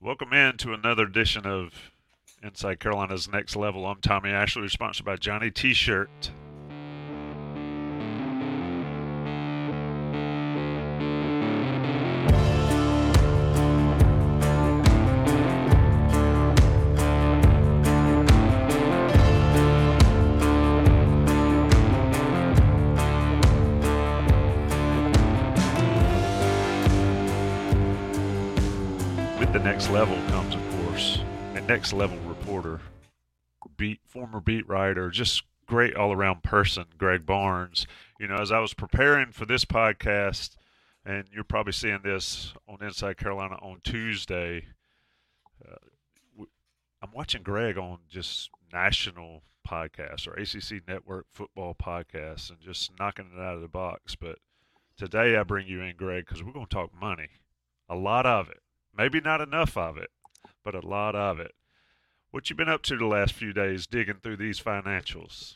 Welcome in to another edition of Inside Carolina's Next Level. I'm Tommy Ashley, sponsored by Johnny T-Shirt. Next level reporter, beat former beat writer, just great all around person, Greg Barnes. You know, as I was preparing for this podcast, and you're probably seeing this on Inside Carolina on Tuesday. Uh, I'm watching Greg on just national podcasts or ACC Network football podcasts and just knocking it out of the box. But today I bring you in, Greg, because we're going to talk money, a lot of it. Maybe not enough of it, but a lot of it. What you been up to the last few days digging through these financials?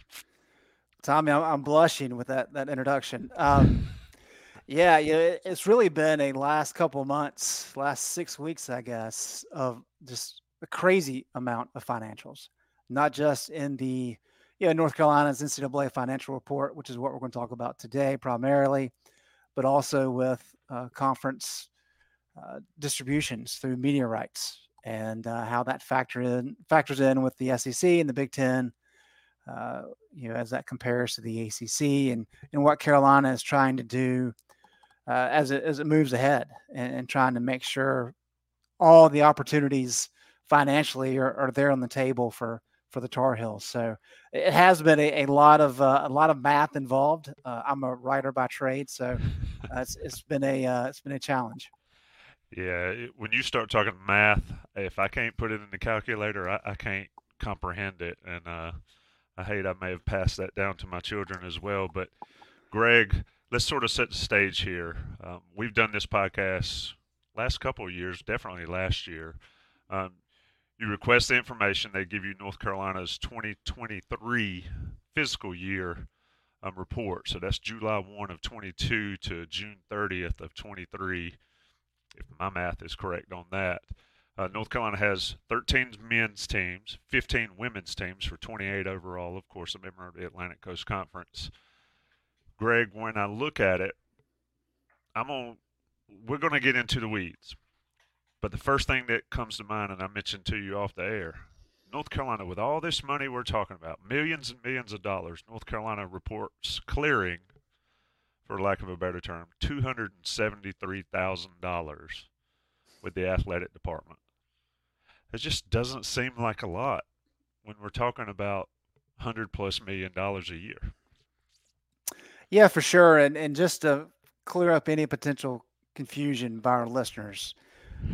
Tommy, I'm, blushing with that that introduction. Um, yeah, yeah, it's really been a last couple months, last six weeks, I guess, of just a crazy amount of financials. Not just in the you know North Carolina's NCAA financial report, which is what we're going to talk about today primarily, but also with uh, conference uh, distributions through media rights and uh, how that factor in factors in with the SEC and the Big Ten uh, you know, as that compares to the ACC and, and what Carolina is trying to do uh, as, it, as it moves ahead and, and trying to make sure all the opportunities financially are, are there on the table for, for the Tar Heels. So it has been a, a lot of uh, a lot of math involved. Uh, I'm a writer by trade, so uh, it's, it's been a it's been a challenge. Yeah, it, when you start talking math, if I can't put it in the calculator, I, I can't comprehend it. And uh, I hate I may have passed that down to my children as well. But Greg, let's sort of set the stage here. Um, we've done this podcast last couple of years, definitely last year. Um, you request the information, they give you North Carolina's 2023 fiscal year um, report. So that's July 1 of 22 to June 30th of 23 if my math is correct on that. Uh, North Carolina has 13 men's teams, 15 women's teams for 28 overall, of course, a member of the Atlantic Coast Conference. Greg, when I look at it, I'm on. We're going to get into the weeds, but the first thing that comes to mind, and I mentioned to you off the air, North Carolina, with all this money we're talking about, millions and millions of dollars, North Carolina reports clearing for lack of a better term, two hundred and seventy-three thousand dollars with the athletic department. It just doesn't seem like a lot when we're talking about hundred plus million dollars a year. Yeah, for sure. And and just to clear up any potential confusion by our listeners,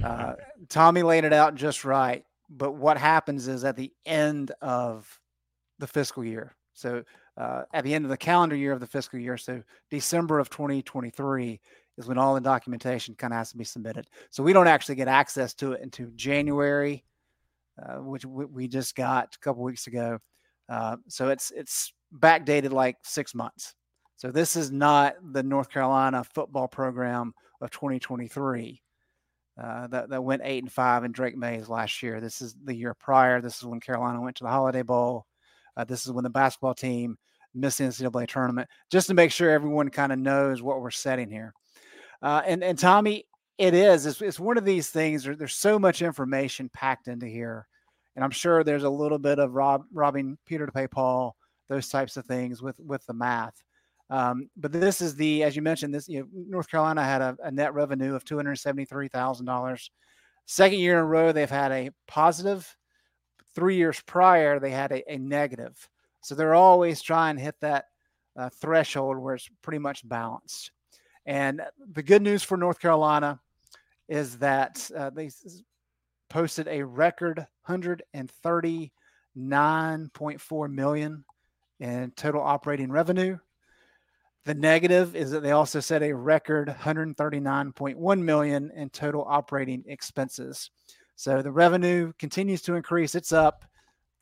uh, Tommy laid it out just right. But what happens is at the end of the fiscal year, so uh, at the end of the calendar year of the fiscal year, so December of 2023 is when all the documentation kind of has to be submitted. So we don't actually get access to it until January, uh, which we, we just got a couple weeks ago. Uh, so it's it's backdated like six months. So this is not the North Carolina football program of 2023 uh, that, that went eight and five in Drake Maye's last year. This is the year prior. This is when Carolina went to the Holiday Bowl. Uh, this is when the basketball team the NCAA tournament, just to make sure everyone kind of knows what we're setting here. Uh, and and Tommy, it is. It's, it's one of these things. There, there's so much information packed into here, and I'm sure there's a little bit of rob, robbing Peter to pay Paul, those types of things with with the math. Um, but this is the, as you mentioned, this you know, North Carolina had a, a net revenue of two hundred seventy-three thousand dollars. Second year in a row, they've had a positive. Three years prior, they had a, a negative. So they're always trying to hit that uh, threshold where it's pretty much balanced. And the good news for North Carolina is that uh, they posted a record 139.4 million in total operating revenue. The negative is that they also set a record 139.1 million in total operating expenses. So the revenue continues to increase. It's up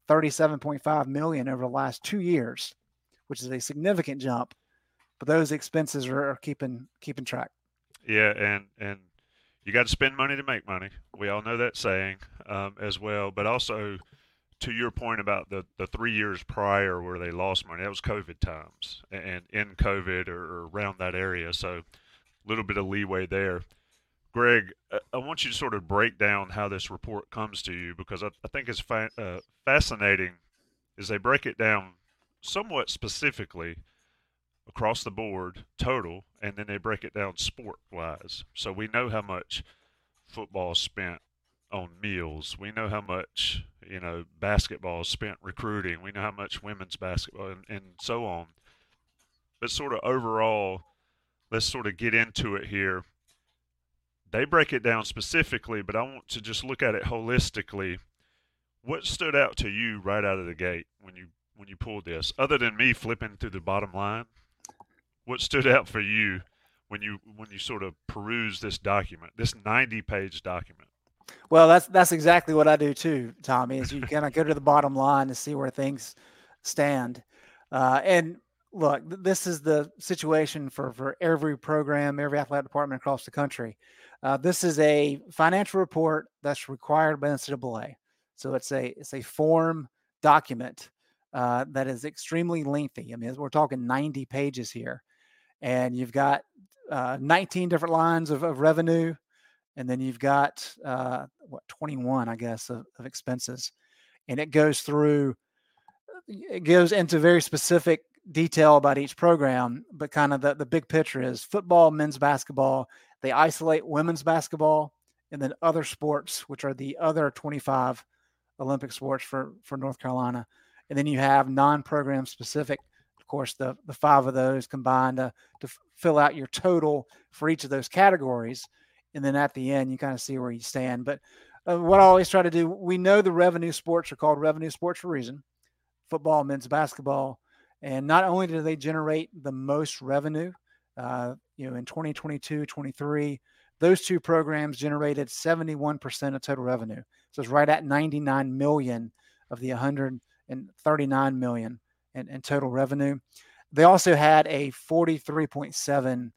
37.5 million over the last two years, which is a significant jump. But those expenses are, are keeping keeping track. Yeah, and and you got to spend money to make money. We all know that saying um, as well. But also, to your point about the, the three years prior where they lost money, that was COVID times and in COVID or, or around that area. So a little bit of leeway there. Greg, I want you to sort of break down how this report comes to you because I, I think it's fa- uh, fascinating is they break it down somewhat specifically across the board total, and then they break it down sport wise. So we know how much football spent on meals. We know how much you know basketball spent recruiting. We know how much women's basketball and, and so on. But sort of overall, let's sort of get into it here. They break it down specifically, but I want to just look at it holistically. What stood out to you right out of the gate when you when you pulled this, other than me flipping through the bottom line? What stood out for you when you when you sort of peruse this document, this 90 page document? Well, that's that's exactly what I do too, Tommy. Is you kind of go to the bottom line to see where things stand. Uh, and look, this is the situation for for every program, every athletic department across the country. Uh, this is a financial report that's required by the NCAA. So it's a it's a form document uh, that is extremely lengthy. I mean, we're talking 90 pages here, and you've got uh, 19 different lines of, of revenue and then you've got uh, what 21 i guess of, of, expenses and it goes through it goes into very specific detail about each program but kind of the, the big picture is football men's basketball they isolate women's basketball and then other sports which are the other 25 olympic sports for for north carolina and then you have non-program specific of course the the five of those combined to, to fill out your total for each of those categories and then at the end you kind of see where you stand. But uh, what I always try to do, we know the revenue sports are called revenue sports for a reason. Football, men's basketball, and not only do they generate the most revenue, uh, you know, in 2022, 23, those two programs generated 71% of total revenue. So it's right at 99 million of the 139 million in, in total revenue. They also had a 43.7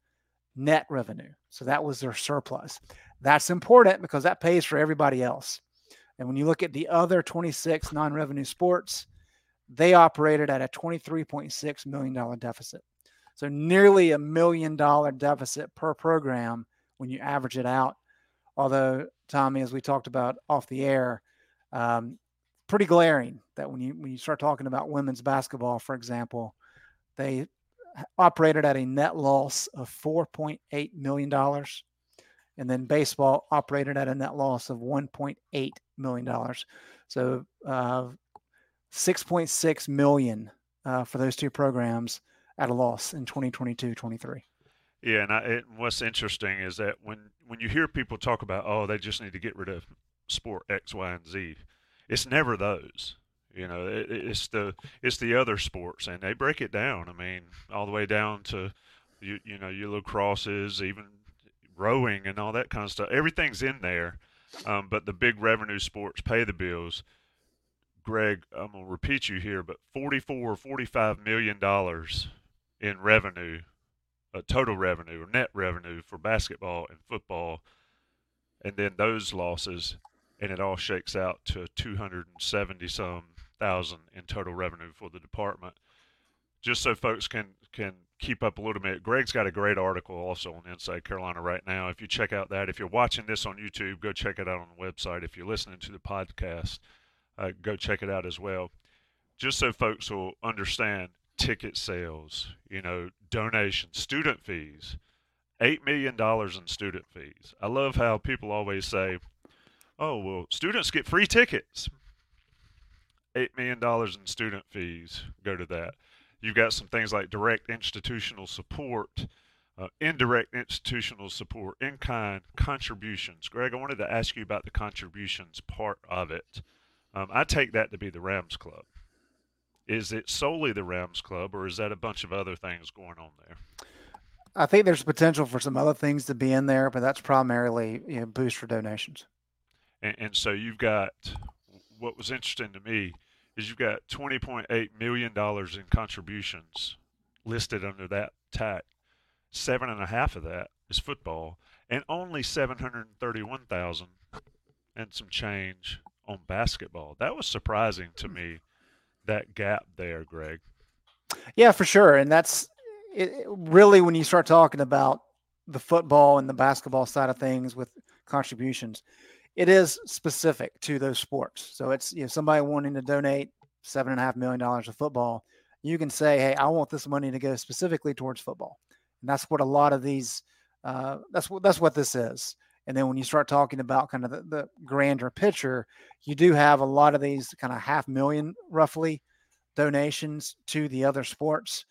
net revenue. So that was their surplus. That's important because that pays for everybody else. And when you look at the other 26 non revenue sports, they operated at a $23.6 million deficit. So nearly a million dollar deficit per program when you average it out. Although, Tommy, as we talked about off the air, um, pretty glaring that when you when you start talking about women's basketball, for example, they operated at a net loss of $4.8 million. And then baseball operated at a net loss of $1.8 million. So uh, 6.6 million uh, for those two programs at a loss in 2022 23. Yeah, and, I, it, what's interesting is that when when you hear people talk about, oh, they just need to get rid of sport X, Y, and Z, it's never those. You know, it, it's the it's the other sports, and they break it down. I mean, all the way down to you you know your lacrosses, even rowing and all that kind of stuff. Everything's in there, um, but the big revenue sports pay the bills. Greg, I'm gonna repeat you here, but 44 or 45 million dollars in revenue, uh, total revenue or net revenue for basketball and football, and then those losses, and it all shakes out to 270 some thousand in total revenue for the department. Just so folks can can keep up a little bit. Greg's got a great article also on Inside Carolina right now. If you check out that, if you're watching this on YouTube, go check it out on the website. If you're listening to the podcast, uh, go check it out as well. Just so folks will understand ticket sales, you know, donations, student fees, eight million dollars in student fees. I love how people always say, "Oh, well, students get free tickets." $8 million in student fees go to that. You've got some things like direct institutional support, uh, indirect institutional support, in kind contributions. Greg, I wanted to ask you about the contributions part of it. Um, I take that to be the Rams Club. Is it solely the Rams Club, or is that a bunch of other things going on there? I think there's potential for some other things to be in there, but that's primarily you know, boost for donations. And, and so you've got what was interesting to me is you've got $20.8 million in contributions listed under that tax. Seven and a half of that is football, and only 731,000 and some change on basketball. That was surprising to hmm. me, that gap there, Greg. Yeah, for sure. And that's it, really when you start talking about the football and the basketball side of things with contributions, it is specific to those sports. So it's you know somebody wanting to donate seven and a half million dollars to football, you can say, "Hey, I want this money to go specifically towards football," and that's what a lot of these. Uh, that's what that's what this is. And then when you start talking about kind of the, the grander picture, you do have a lot of these kind of half million roughly donations to the other sports,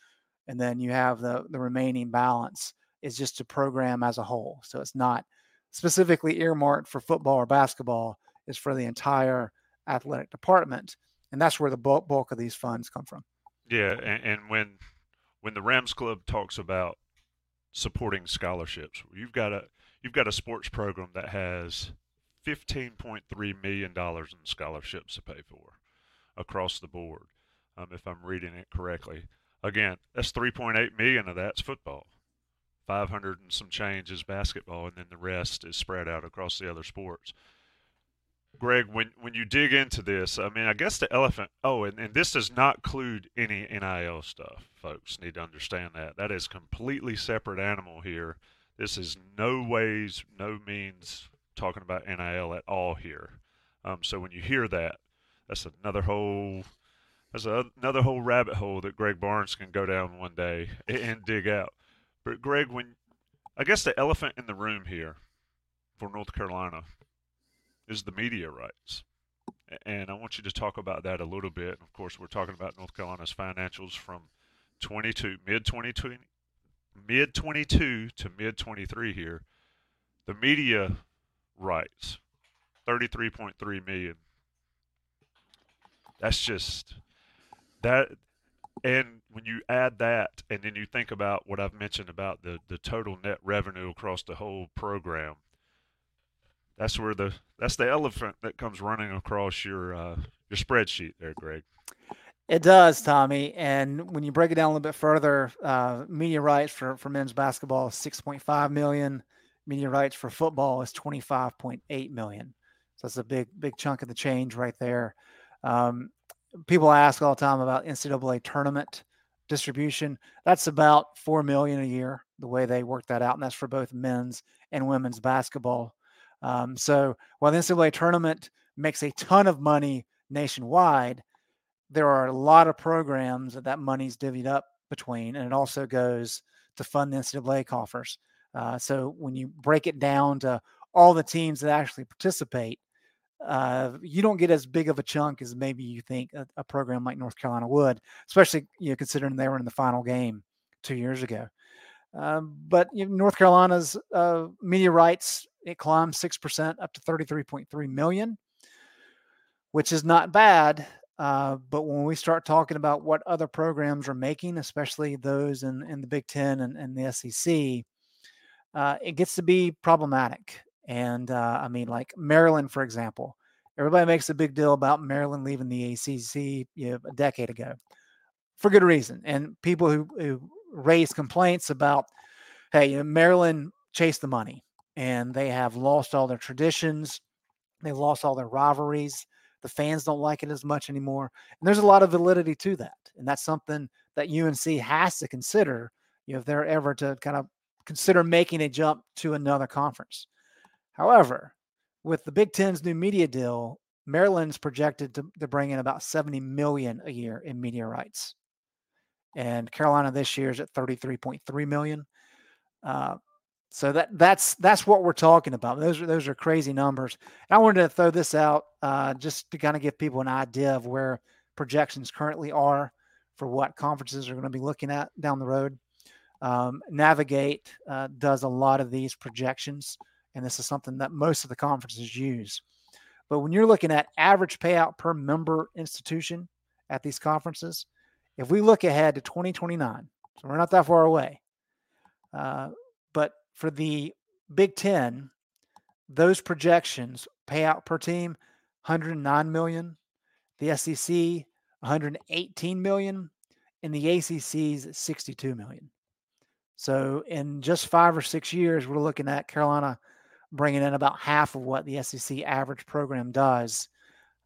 and then you have the the remaining balance is just a program as a whole. So it's not specifically earmarked for football or basketball. It's for the entire athletic department, and that's where the bulk, bulk of these funds come from. Yeah, and, and when when the Rams Club talks about supporting scholarships, you've got a you've got a sports program that has fifteen point three million dollars in scholarships to pay for across the board. Um, if I'm reading it correctly, again, that's three point eight million of that's football. 500 and some change is basketball, and then the rest is spread out across the other sports. Greg, when when you dig into this, I mean, I guess the elephant. Oh, and, and this does not include any NIL stuff. Folks need to understand that that is completely separate animal here. This is no ways, no means talking about NIL at all here. Um, so when you hear that, that's another whole that's a, another whole rabbit hole that Greg Barnes can go down one day and dig out. But Greg, when I guess the elephant in the room here for North Carolina is the media rights. And I want you to talk about that a little bit. Of course, we're talking about North Carolina's financials from 22 mid 22 mid 22 to mid 23 here. The media rights 33.3 million. That's just that and when you add that, and then you think about what I've mentioned about the, the total net revenue across the whole program, that's where the that's the elephant that comes running across your uh, your spreadsheet there, Greg. It does, Tommy. And when you break it down a little bit further, uh, media rights for, for men's basketball is 6.5 million. Media rights for football is 25.8 million. So that's a big, big chunk of the change right there. Um, people ask all the time about NCAA tournament distribution. That's about four million a year, the way they work that out, and that's for both men's and women's basketball. Um, so while the NCAA tournament makes a ton of money nationwide, there are a lot of programs that that money's divvied up between, and it also goes to fund the NCAA coffers. Uh, so when you break it down to all the teams that actually participate, uh, you don't get as big of a chunk as maybe you think a, a, program like North Carolina would, especially you know, considering they were in the final game two years ago. Um, but you know, North Carolina's uh, media rights it climbed six percent up to thirty three point three million, which is not bad. Uh, but when we start talking about what other programs are making, especially those in, in the Big Ten and, and the SEC, uh, it gets to be problematic. And uh, I mean, like Maryland, for example, everybody makes a big deal about Maryland leaving the ACC you know, a decade ago for good reason. And people who, who raise complaints about, hey, you know, Maryland chased the money and they have lost all their traditions, they lost all their rivalries. The fans don't like it as much anymore. And there's a lot of validity to that. And that's something that UNC has to consider you know, if they're ever to kind of consider making a jump to another conference. However, with the Big Ten's new media deal, Maryland's projected to, to bring in about 70 million a year in media rights. And Carolina this year is at 33.3 million. Uh, so that that's that's what we're talking about. Those are those are crazy numbers. And I wanted to throw this out uh, just to kind of give people an idea of where projections currently are for what conferences are going to be looking at down the road. Um, Navigate uh, does a lot of these projections and this is something that most of the conferences use. But when you're looking at average payout per member institution at these conferences, if we look ahead to 2029, so we're not that far away, uh, for the Big Ten, those projections payout per team 109 million, the SEC 118 million, and the ACC's 62 million. So in just five or six years, we're looking at Carolina bringing in about half of what the SEC average program does.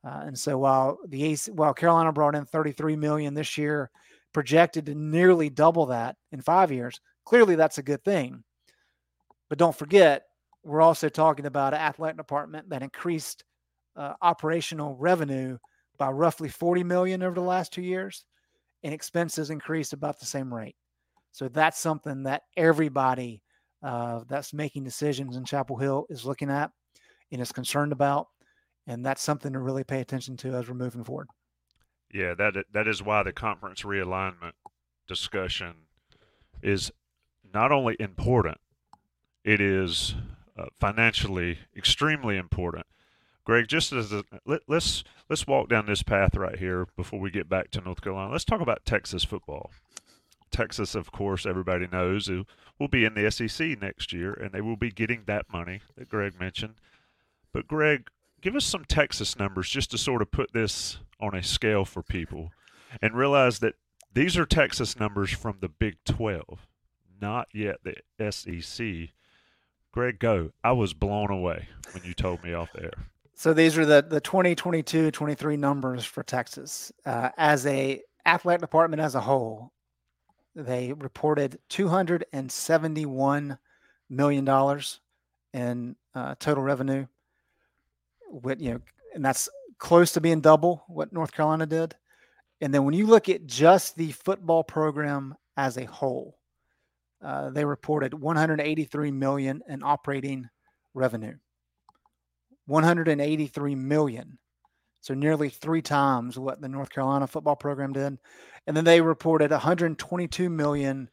Uh, and so while the AC, while Carolina brought in 33 million this year, projected to nearly double that in five years, clearly that's a good thing. But don't forget, we're also talking about an athletic department that increased uh, operational revenue by roughly 40 million over the last two years, and expenses increased about the same rate. So that's something that everybody uh, that's making decisions in Chapel Hill is looking at and is concerned about, and that's something to really pay attention to as we're moving forward. Yeah, that that is why the conference realignment discussion is not only important, it is uh, financially extremely important. Greg, just as a, let, let's let's walk down this path right here before we get back to North Carolina. Let's talk about Texas football. Texas, of course, everybody knows, will be in the SEC next year, and they will be getting that money that Greg mentioned. But, Greg, give us some Texas numbers just to sort of put this on a scale for people and realize that these are Texas numbers from the Big 12, not yet the SEC. Greg, go. I was blown away when you told me off the air. So these are the the 2022 23 numbers for Texas. Uh, as a athletic department as a whole, they reported 271 million dollars in uh, total revenue. With you know, and that's close to being double what North Carolina did. And then when you look at just the football program as a whole, uh, they reported 183 million in operating revenue. 183 million. So nearly three times what the North Carolina football program did. And then they reported 122 million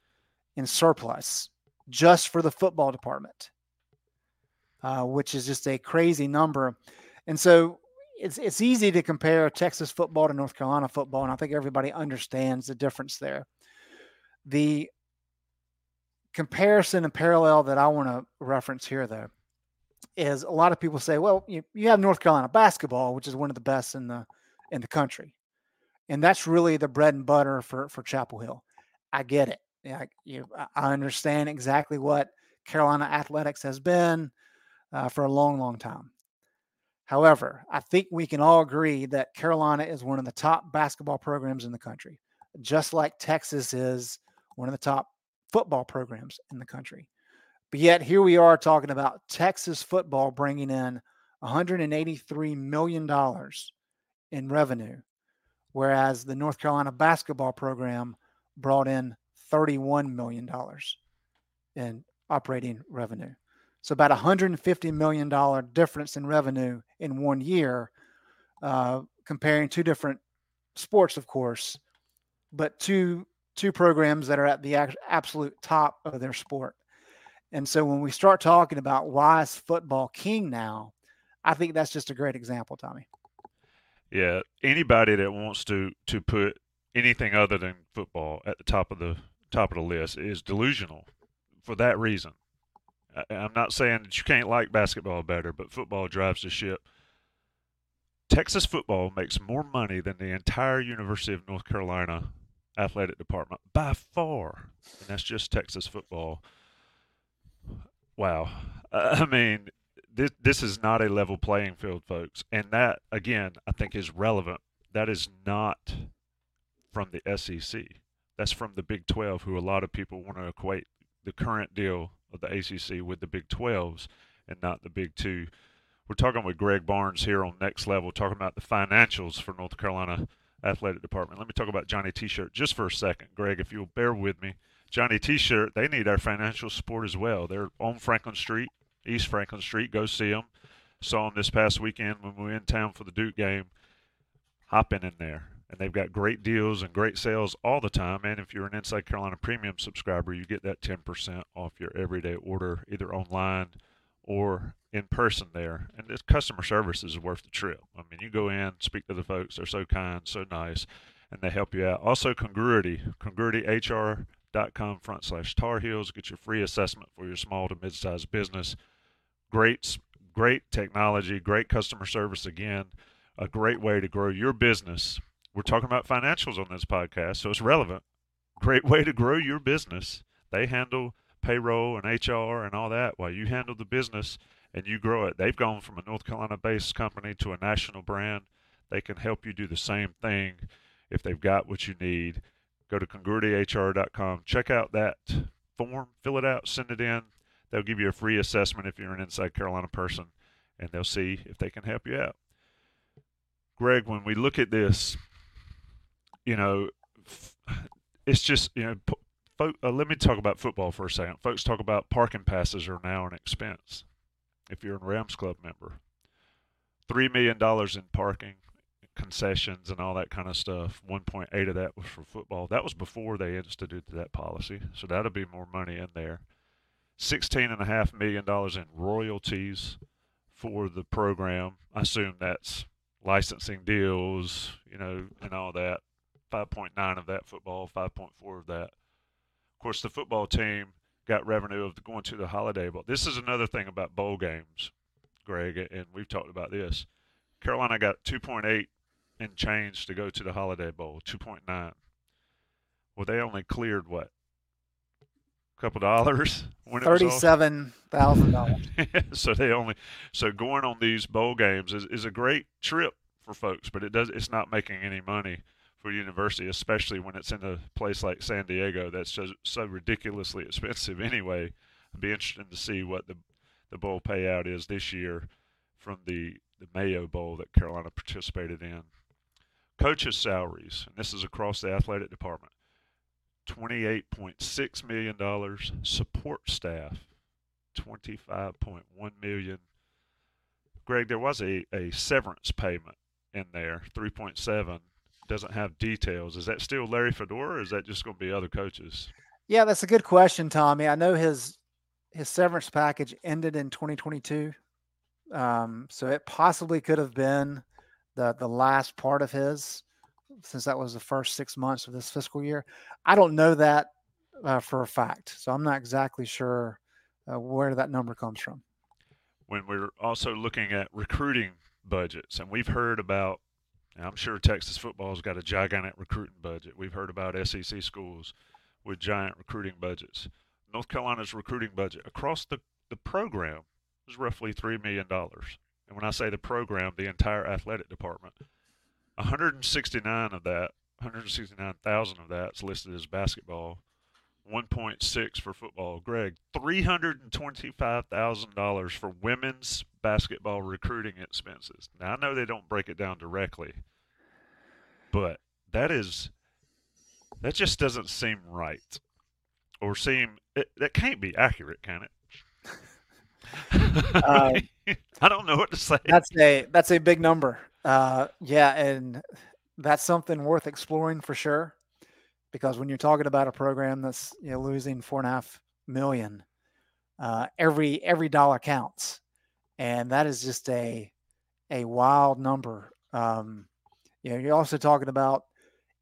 in surplus just for the football department, uh, which is just a crazy number. And so it's it's easy to compare Texas football to North Carolina football, and I think everybody understands the difference there. The comparison and parallel that I want to reference here, though, is a lot of people say, well, you, you have North Carolina basketball, which is one of the best in the in the country, and that's really the bread and butter for for Chapel Hill. I get it. Yeah, you, I understand exactly what Carolina athletics has been uh, for a long, long time. However, I think we can all agree that Carolina is one of the top basketball programs in the country, just like Texas is one of the top football programs in the country. But yet, here we are talking about Texas football bringing in $183 million in revenue, whereas the North Carolina basketball program brought in $31 million in operating revenue. So about $150 million difference in revenue in one year, uh, comparing two different sports, of course, but two two programs that are at the absolute top of their sport. And so when we start talking about why is football king now, I think that's just a great example, Tommy. Yeah, anybody that wants to to put anything other than football at the top of the top of the list is delusional for that reason. I'm not saying that you can't like basketball better, but football drives the ship. Texas football makes more money than the entire University of North Carolina athletic department by far, and that's just Texas football. Wow, I mean, this this is not a level playing field, folks, and that again I think is relevant. That is not from the SEC. That's from the Big 12, who a lot of people want to equate the current deal of the ACC with the Big 12s and not the Big Two. We're talking with Greg Barnes here on Next Level, talking about the financials for North Carolina Athletic Department. Let me talk about Johnny T-shirt just for a second, Greg, if you'll bear with me. Johnny T-shirt, they need our financial support as well. They're on Franklin Street, East Franklin Street. Go see them. Saw them this past weekend when we were in town for the Duke game. Hop in in there and they've got great deals and great sales all the time. And if you're an Inside Carolina Premium subscriber, you get that 10% off your everyday order, either online or in person there. And this customer service is worth the trip. I mean, you go in, speak to the folks, they're so kind, so nice, and they help you out. Also, Congruity, congruityhr.com front slash Tar Heels. Get your free assessment for your small to mid sized business. Great, great technology, great customer service again. A great way to grow your business we're talking about financials on this podcast, so it's relevant. Great way to grow your business. They handle payroll and HR and all that while you handle the business and you grow it. They've gone from a North Carolina based company to a national brand. They can help you do the same thing if they've got what you need. Go to congruityhr.com, check out that form, fill it out, send it in. They'll give you a free assessment if you're an inside Carolina person, and they'll see if they can help you out. Greg, when we look at this, you know, it's just, you know, uh, let me talk about football for a second. Folks talk about parking passes are now an expense if you're a Rams Club member. $3 million in parking, concessions, and all that kind of stuff. 1.8 of that was for football. That was before they instituted that policy, so that'll be more money in there. $16.5 million in royalties for the program. I assume that's licensing deals, you know, and all that. 5.9 of that football, 5.4 of that. Of course, the football team got revenue of going to the Holiday Bowl. This is another thing about bowl games, Greg, and we've talked about this. Carolina got 2.8 in change to go to the Holiday Bowl, 2.9. Well, they only cleared what? A couple dollars when thirty-seven thousand dollars. so they only so going on these bowl games is, is a great trip for folks, but it does it's not making any money for university, especially when it's in a place like San Diego that's so, so ridiculously expensive anyway. It'd be interesting to see what the the bowl payout is this year from the the Mayo Bowl that Carolina participated in. Coaches' salaries, and this is across the athletic department, $28.6 million. Support staff, 25.1 million. Greg, there was a, a severance payment in there, 3.7 doesn't have details. Is that still Larry Fedora or is that just going to be other coaches? Yeah, that's a good question, Tommy. I know his his severance package ended in 2022. Um, so it possibly could have been the the last part of his since that was the first six months of this fiscal year. I don't know that uh, for a fact, so I'm not exactly sure uh, where that number comes from. When we're also looking at recruiting budgets, and we've heard about, I'm sure Texas football's got a gigantic recruiting budget. We've heard about SEC schools with giant recruiting budgets. North Carolina's recruiting budget across the, the program is roughly $3 million. And when I say the program, the entire athletic department. 169 of that, 169,000 of that is listed as basketball. 1.6 for football. Greg, $325,000 for women's basketball recruiting expenses. Now I know they don't break it down directly, but that is that just doesn't seem right or seem it, that can't be accurate, can it? um, I don't know what to say. That's a that's a big number. Uh, yeah, and that's something worth exploring for sure. Because when you're talking about a program that's you know losing four and a half million, uh, every every dollar counts, and that is just a a wild number. Um, you know, you're also talking about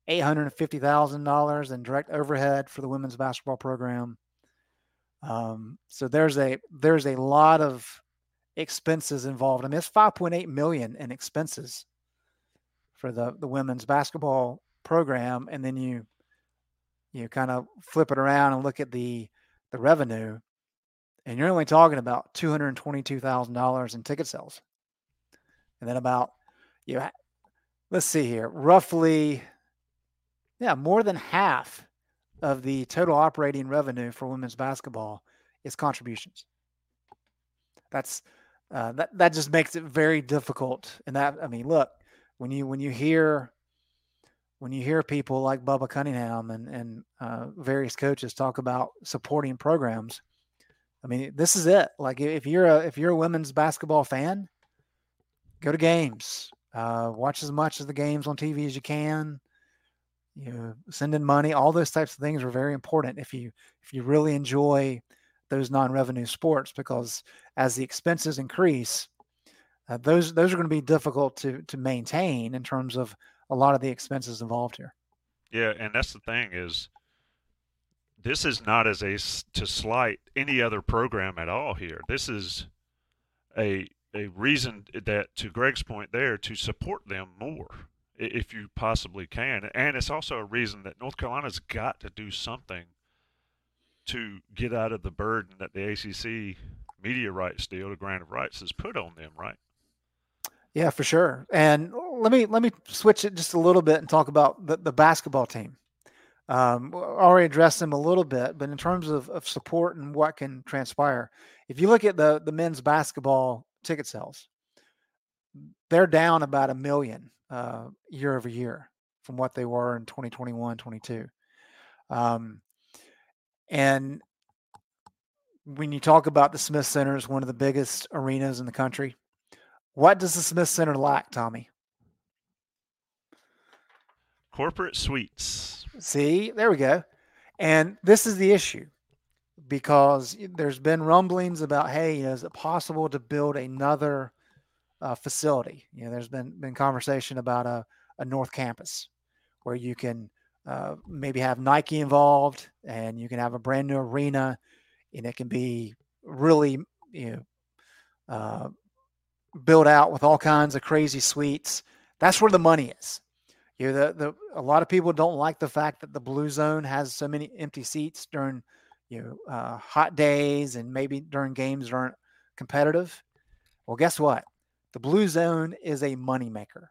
eight hundred fifty thousand dollars in direct overhead for the women's basketball program. Um, so there's a there's a lot of expenses involved. I mean, it's 5.8 million in expenses for the the women's basketball program, and then you you kind of flip it around and look at the the revenue, and you're only talking about two hundred twenty-two thousand dollars in ticket sales, and then about you know, let's see here, roughly, yeah, more than half of the total operating revenue for women's basketball is contributions. That's uh, that that just makes it very difficult. And that I mean, look, when you when you hear when you hear people like Bubba Cunningham and and uh, various coaches talk about supporting programs, I mean, this is it. Like if you're a if you're a women's basketball fan, go to games, uh, watch as much of the games on TV as you can you know, sending money, all those types of things are very important if you if you really enjoy those non-revenue sports because as the expenses increase, uh, those those are going to be difficult to to maintain in terms of a lot of the expenses involved here. Yeah, and that's the thing is this is not as a to slight any other program at all here. This is a a reason that to Greg's point there to support them more if you possibly can. And it's also a reason that North Carolina's got to do something to get out of the burden that the ACC media rights deal, the grant of rights, has put on them, right? Yeah, for sure. And let me let me switch it just a little bit and talk about the, the basketball team. Um, already addressed them a little bit, but in terms of, of support and what can transpire, if you look at the the men's basketball ticket sales, they're down about a million uh, year over year from what they were in 2021, 22. Um, and when you talk about the Smith Center as one of the biggest arenas in the country, what does the Smith Center lack, Tommy? Corporate suites. See, there we go. And this is the issue because there's been rumblings about, hey, is it possible to build another uh, facility? You know, there's been been conversation about a, a North Campus where you can uh, maybe have Nike involved and you can have a brand new arena and it can be really you know uh, built out with all kinds of crazy suites. That's where the money is. You know, the, the a lot of people don't like the fact that the blue zone has so many empty seats during you know uh, hot days and maybe during games aren't competitive. Well, guess what? The blue zone is a moneymaker.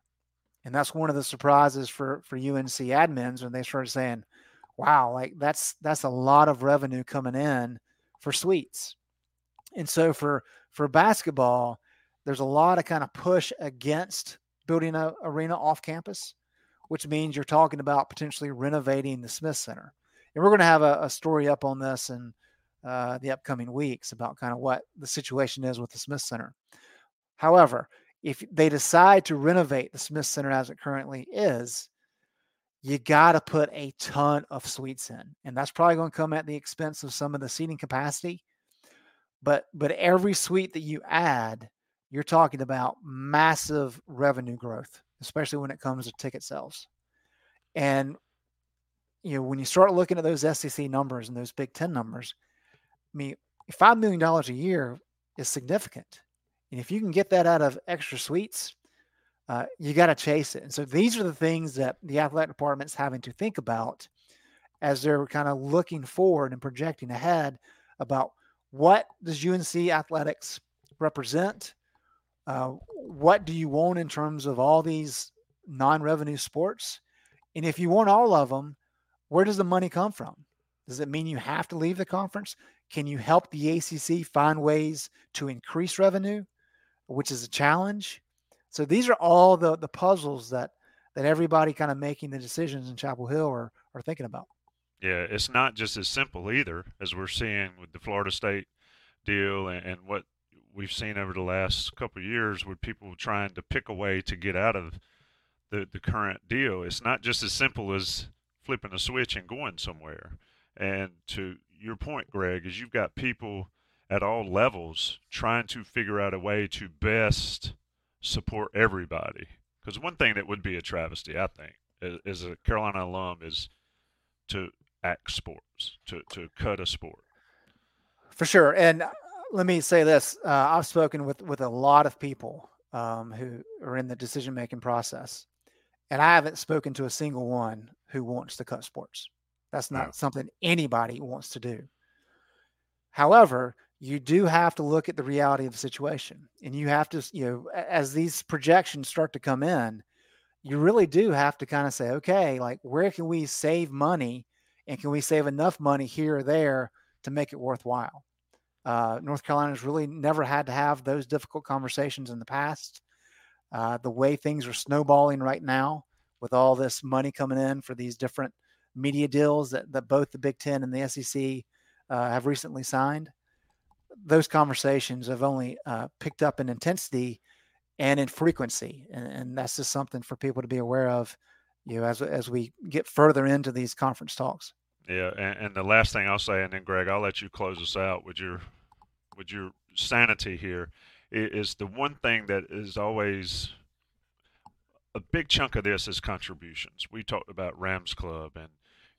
And that's one of the surprises for for UNC admins when they started saying, "Wow, like that's that's a lot of revenue coming in for suites." And so for for basketball, there's a lot of kind of push against building a arena off campus, which means you're talking about potentially renovating the Smith Center. And we're going to have a, a story up on this in uh, the upcoming weeks about kind of what the situation is with the Smith Center. However, if they decide to renovate the Smith Center as it currently is, you got to put a ton of suites in. And that's probably going to come at the expense of some of the seating capacity. But but every suite that you add, you're talking about massive revenue growth, especially when it comes to ticket sales. And you know, when you start looking at those SEC numbers and those Big Ten numbers, I mean, five million dollars a year is significant. And if you can get that out of extra suites, uh, you got to chase it. And so these are the things that the athletic department's having to think about as they're kind of looking forward and projecting ahead about what does UNC athletics represent? Uh, what do you want in terms of all these non-revenue sports? And if you want all of them, where does the money come from? Does it mean you have to leave the conference? Can you help the ACC find ways to increase revenue? which is a challenge. So these are all the the puzzles that that everybody kind of making the decisions in Chapel Hill are are thinking about. Yeah, it's not just as simple either as we're seeing with the Florida State deal and, and what we've seen over the last couple years with people trying to pick a way to get out of the, the current deal. It's not just as simple as flipping a switch and going somewhere. And to your point, Greg, is you've got people at all levels trying to figure out a way to best support everybody. Because one thing that would be a travesty, I think, as a Carolina alum, is to act sports, to, to cut a sport. For sure. And uh, let me say this uh, I've spoken with, with a lot of people um, who are in the decision making process, and I haven't spoken to a single one who wants to cut sports. That's not no. something anybody wants to do. However, you do have to look at the reality of the situation and you have to you know as these projections start to come in you really do have to kind of say okay like where can we save money and can we save enough money here or there to make it worthwhile uh, north carolina's really never had to have those difficult conversations in the past uh, the way things are snowballing right now with all this money coming in for these different media deals that, that both the big ten and the sec uh, have recently signed those conversations have only uh, picked up in intensity and in frequency, and, and, that's just something for people to be aware of. You know, as as we get further into these conference talks. Yeah, and, and the last thing I'll say, and then Greg, I'll let you close us out with your with your sanity here. Is the one thing that is always a big chunk of this is contributions. We talked about Rams Club, and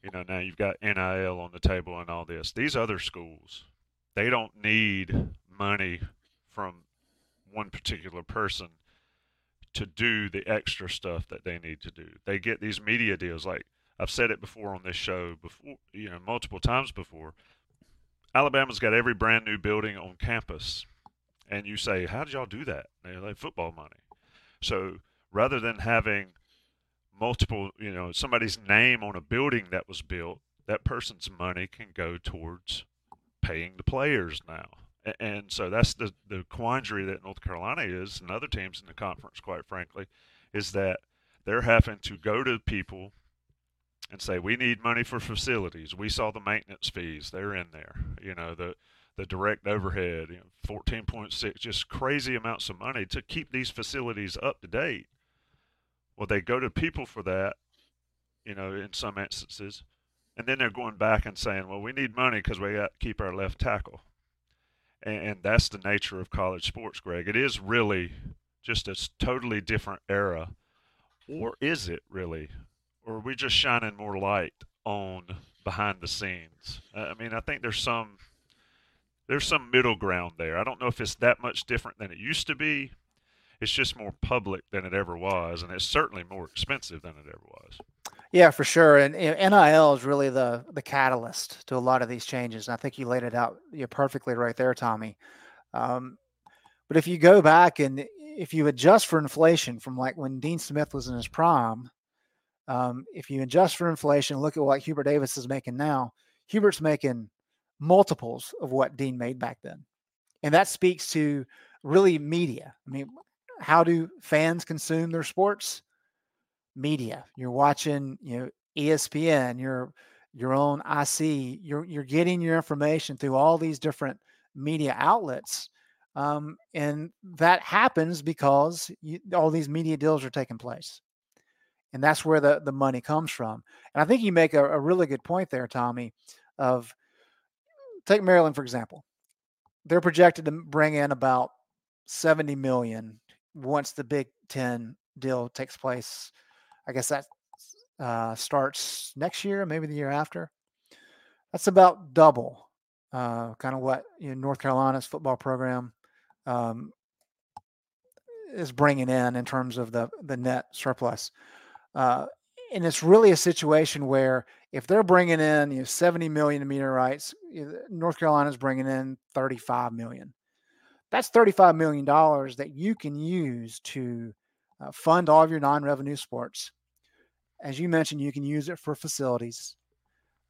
you know now you've got NIL on the table and all this. These other schools, they don't need money from one particular person to do the extra stuff that they need to do. They get these media deals like I've said it before on this show before, you know, multiple times before. Alabama's got every brand new building on campus, and you say, "How did y'all do that?" They have football money. So rather than having multiple, you know, somebody's name on a building that was built, that person's money can go towards paying the players now. And so that's the, the quandary that North Carolina is, and other teams in the conference, quite frankly, is that they're having to go to people and say, we need money for facilities. We saw the maintenance fees; they're in there. You know the the direct overhead, you know, 14.6, just crazy amounts of money to keep these facilities up to date. Well, they go to people for that, you know, in some instances, and then they're going back and saying, well, we need money because we got to keep our left tackle. And, and that's the nature of college sports, Greg. It is really just a totally different era. Or is it really? Or are we just shining more light on behind the scenes? I mean, I think there's some there's some middle ground there. I don't know if it's that much different than it used to be. It's just more public than it ever was, and it's certainly more expensive than it ever was. Yeah, for sure. And NIL is really the the catalyst to a lot of these changes. And I think you laid it out you perfectly right there, Tommy. Um, but if you go back and if you adjust for inflation from like when Dean Smith was in his prime, um, if you adjust for inflation, look at what Hubert Davis is making now. Hubert's making multiples of what Dean made back then. And that speaks to really media. I mean, how do fans consume their sports? Media. You're watching, you know, ESPN, your your own IC, you're you're getting your information through all these different media outlets. Um, and that happens because you, all these media deals are taking place. And that's where the, the money comes from. And I think you make a, a really good point there, Tommy, of take Maryland for example. They're projected to bring in about 70 million once the Big Ten deal takes place. I guess that uh, starts next year, maybe the year after. That's about double, uh, kind of what you know, North Carolina's football program um, is bringing in in terms of the the net surplus. Uh, and it's really a situation where if they're bringing in you know 70 million rights, North Carolina's bringing in 35 million. That's 35 million dollars that you can use to uh, fund all of your non-revenue sports. As you mentioned, you can use it for facilities.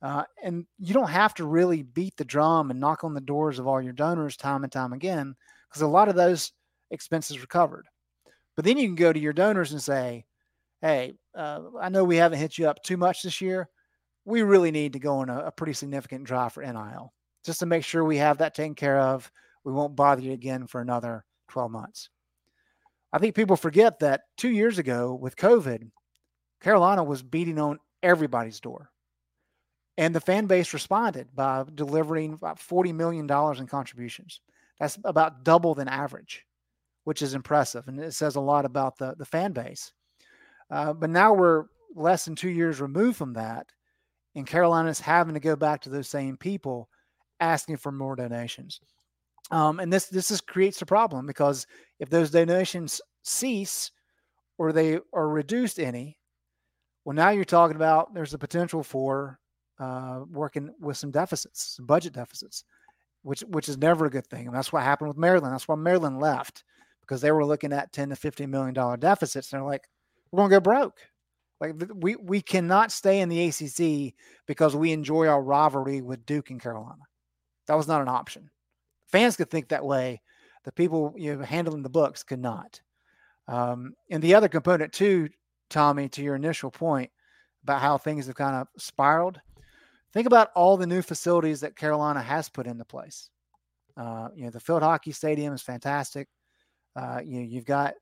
Uh, and you don't have to really beat the drum and knock on the doors of all your donors time and time again, because a lot of those expenses are covered. But then you can go to your donors and say, hey, uh, I know we haven't hit you up too much this year. We really need to go on a, a pretty significant drive for NIL just to make sure we have that taken care of. We won't bother you again for another 12 months. I think people forget that two years ago with COVID, Carolina was beating on everybody's door. And the fan base responded by delivering about $40 million in contributions. That's about double than average, which is impressive. And it says a lot about the, the fan base. Uh, but now we're less than two years removed from that, and Carolina's having to go back to those same people asking for more donations. Um, and this this is creates a problem because if those donations cease or they are reduced any, well, now you're talking about there's a potential for uh, working with some deficits, some budget deficits, which which is never a good thing. And that's what happened with Maryland. That's why Maryland left because they were looking at 10 to 15 million dollar deficits. And they're like, we're going to go broke. Like we we cannot stay in the ACC because we enjoy our rivalry with Duke and Carolina. That was not an option. Fans could think that way. The people you know handling the books could not. Um, and the other component too, Tommy, to your initial point about how things have kind of spiraled. Think about all the new facilities that Carolina has put into place. Uh, you know, the field hockey stadium is fantastic. Uh, you know, you've got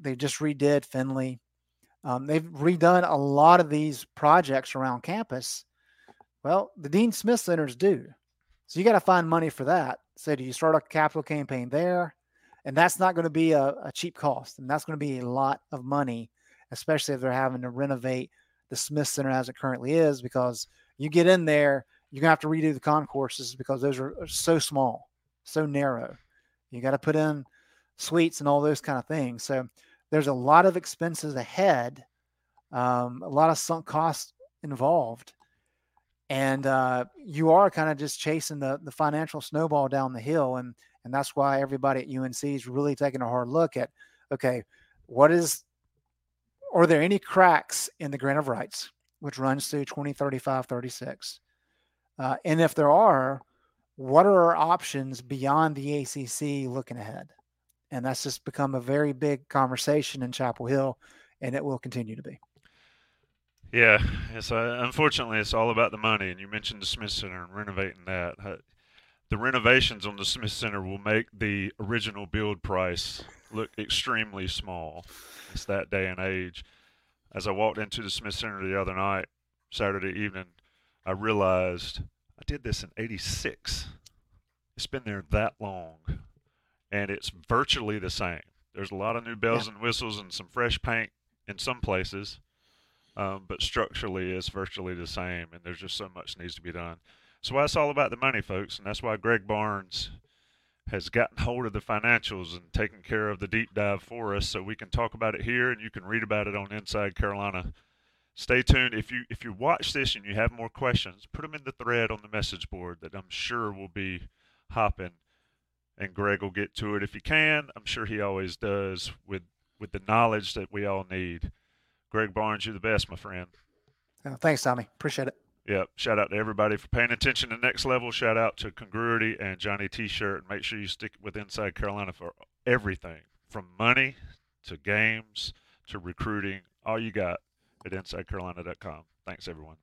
they just redid Finley. Um, they've redone a lot of these projects around campus. Well, the Dean Smith Centers due. So you got to find money for that. So do you start a capital campaign there? And that's not going to be a, a cheap cost. And that's going to be a lot of money, especially if they're having to renovate the Smith Center as it currently is, because you get in there, you're going to have to redo the concourses because those are so small, so narrow. You got to put in suites and all those kind of things. So there's a lot of expenses ahead, um, a lot of sunk costs involved. And uh, you are kind of just chasing the the financial snowball down the hill, and and that's why everybody at UNC is really taking a hard look at okay, what is are there any cracks in the grant of rights, which runs through 2035, 36? Uh, and if there are, what are our options beyond the ACC looking ahead? And that's just become a very big conversation in Chapel Hill, and it will continue to be. Yeah, it's uh, unfortunately it's all about the money. And you mentioned the Smith Center and renovating that. Uh, the renovations on the Smith Center will make the original build price look extremely small. It's that day and age. As I walked into the Smith Center the other night, Saturday evening, I realized I did this in '86. It's been there that long, and it's virtually the same. There's a lot of new bells yeah. and whistles and some fresh paint in some places um, but structurally it's virtually the same, and there's just so much needs to be done. So that's all about the money, folks, and that's why Greg Barnes has gotten hold of the financials and taken care of the deep dive for us, so we can talk about it here, and you can read about it on Inside Carolina. Stay tuned. If you if you watch this and you have more questions, put them in the thread on the message board that I'm sure will be hopping, and Greg will get to it if he can. I'm sure he always does with with the knowledge that we all need. Greg Barnes, you're the best, my friend. Oh, thanks, Tommy. Appreciate it. Yep. Shout out to everybody for paying attention to Next Level. Shout out to Congruity and Johnny T-shirt. Make sure you stick with Inside Carolina for everything from money to games to recruiting. All you got at InsideCarolina.com. Thanks, everyone.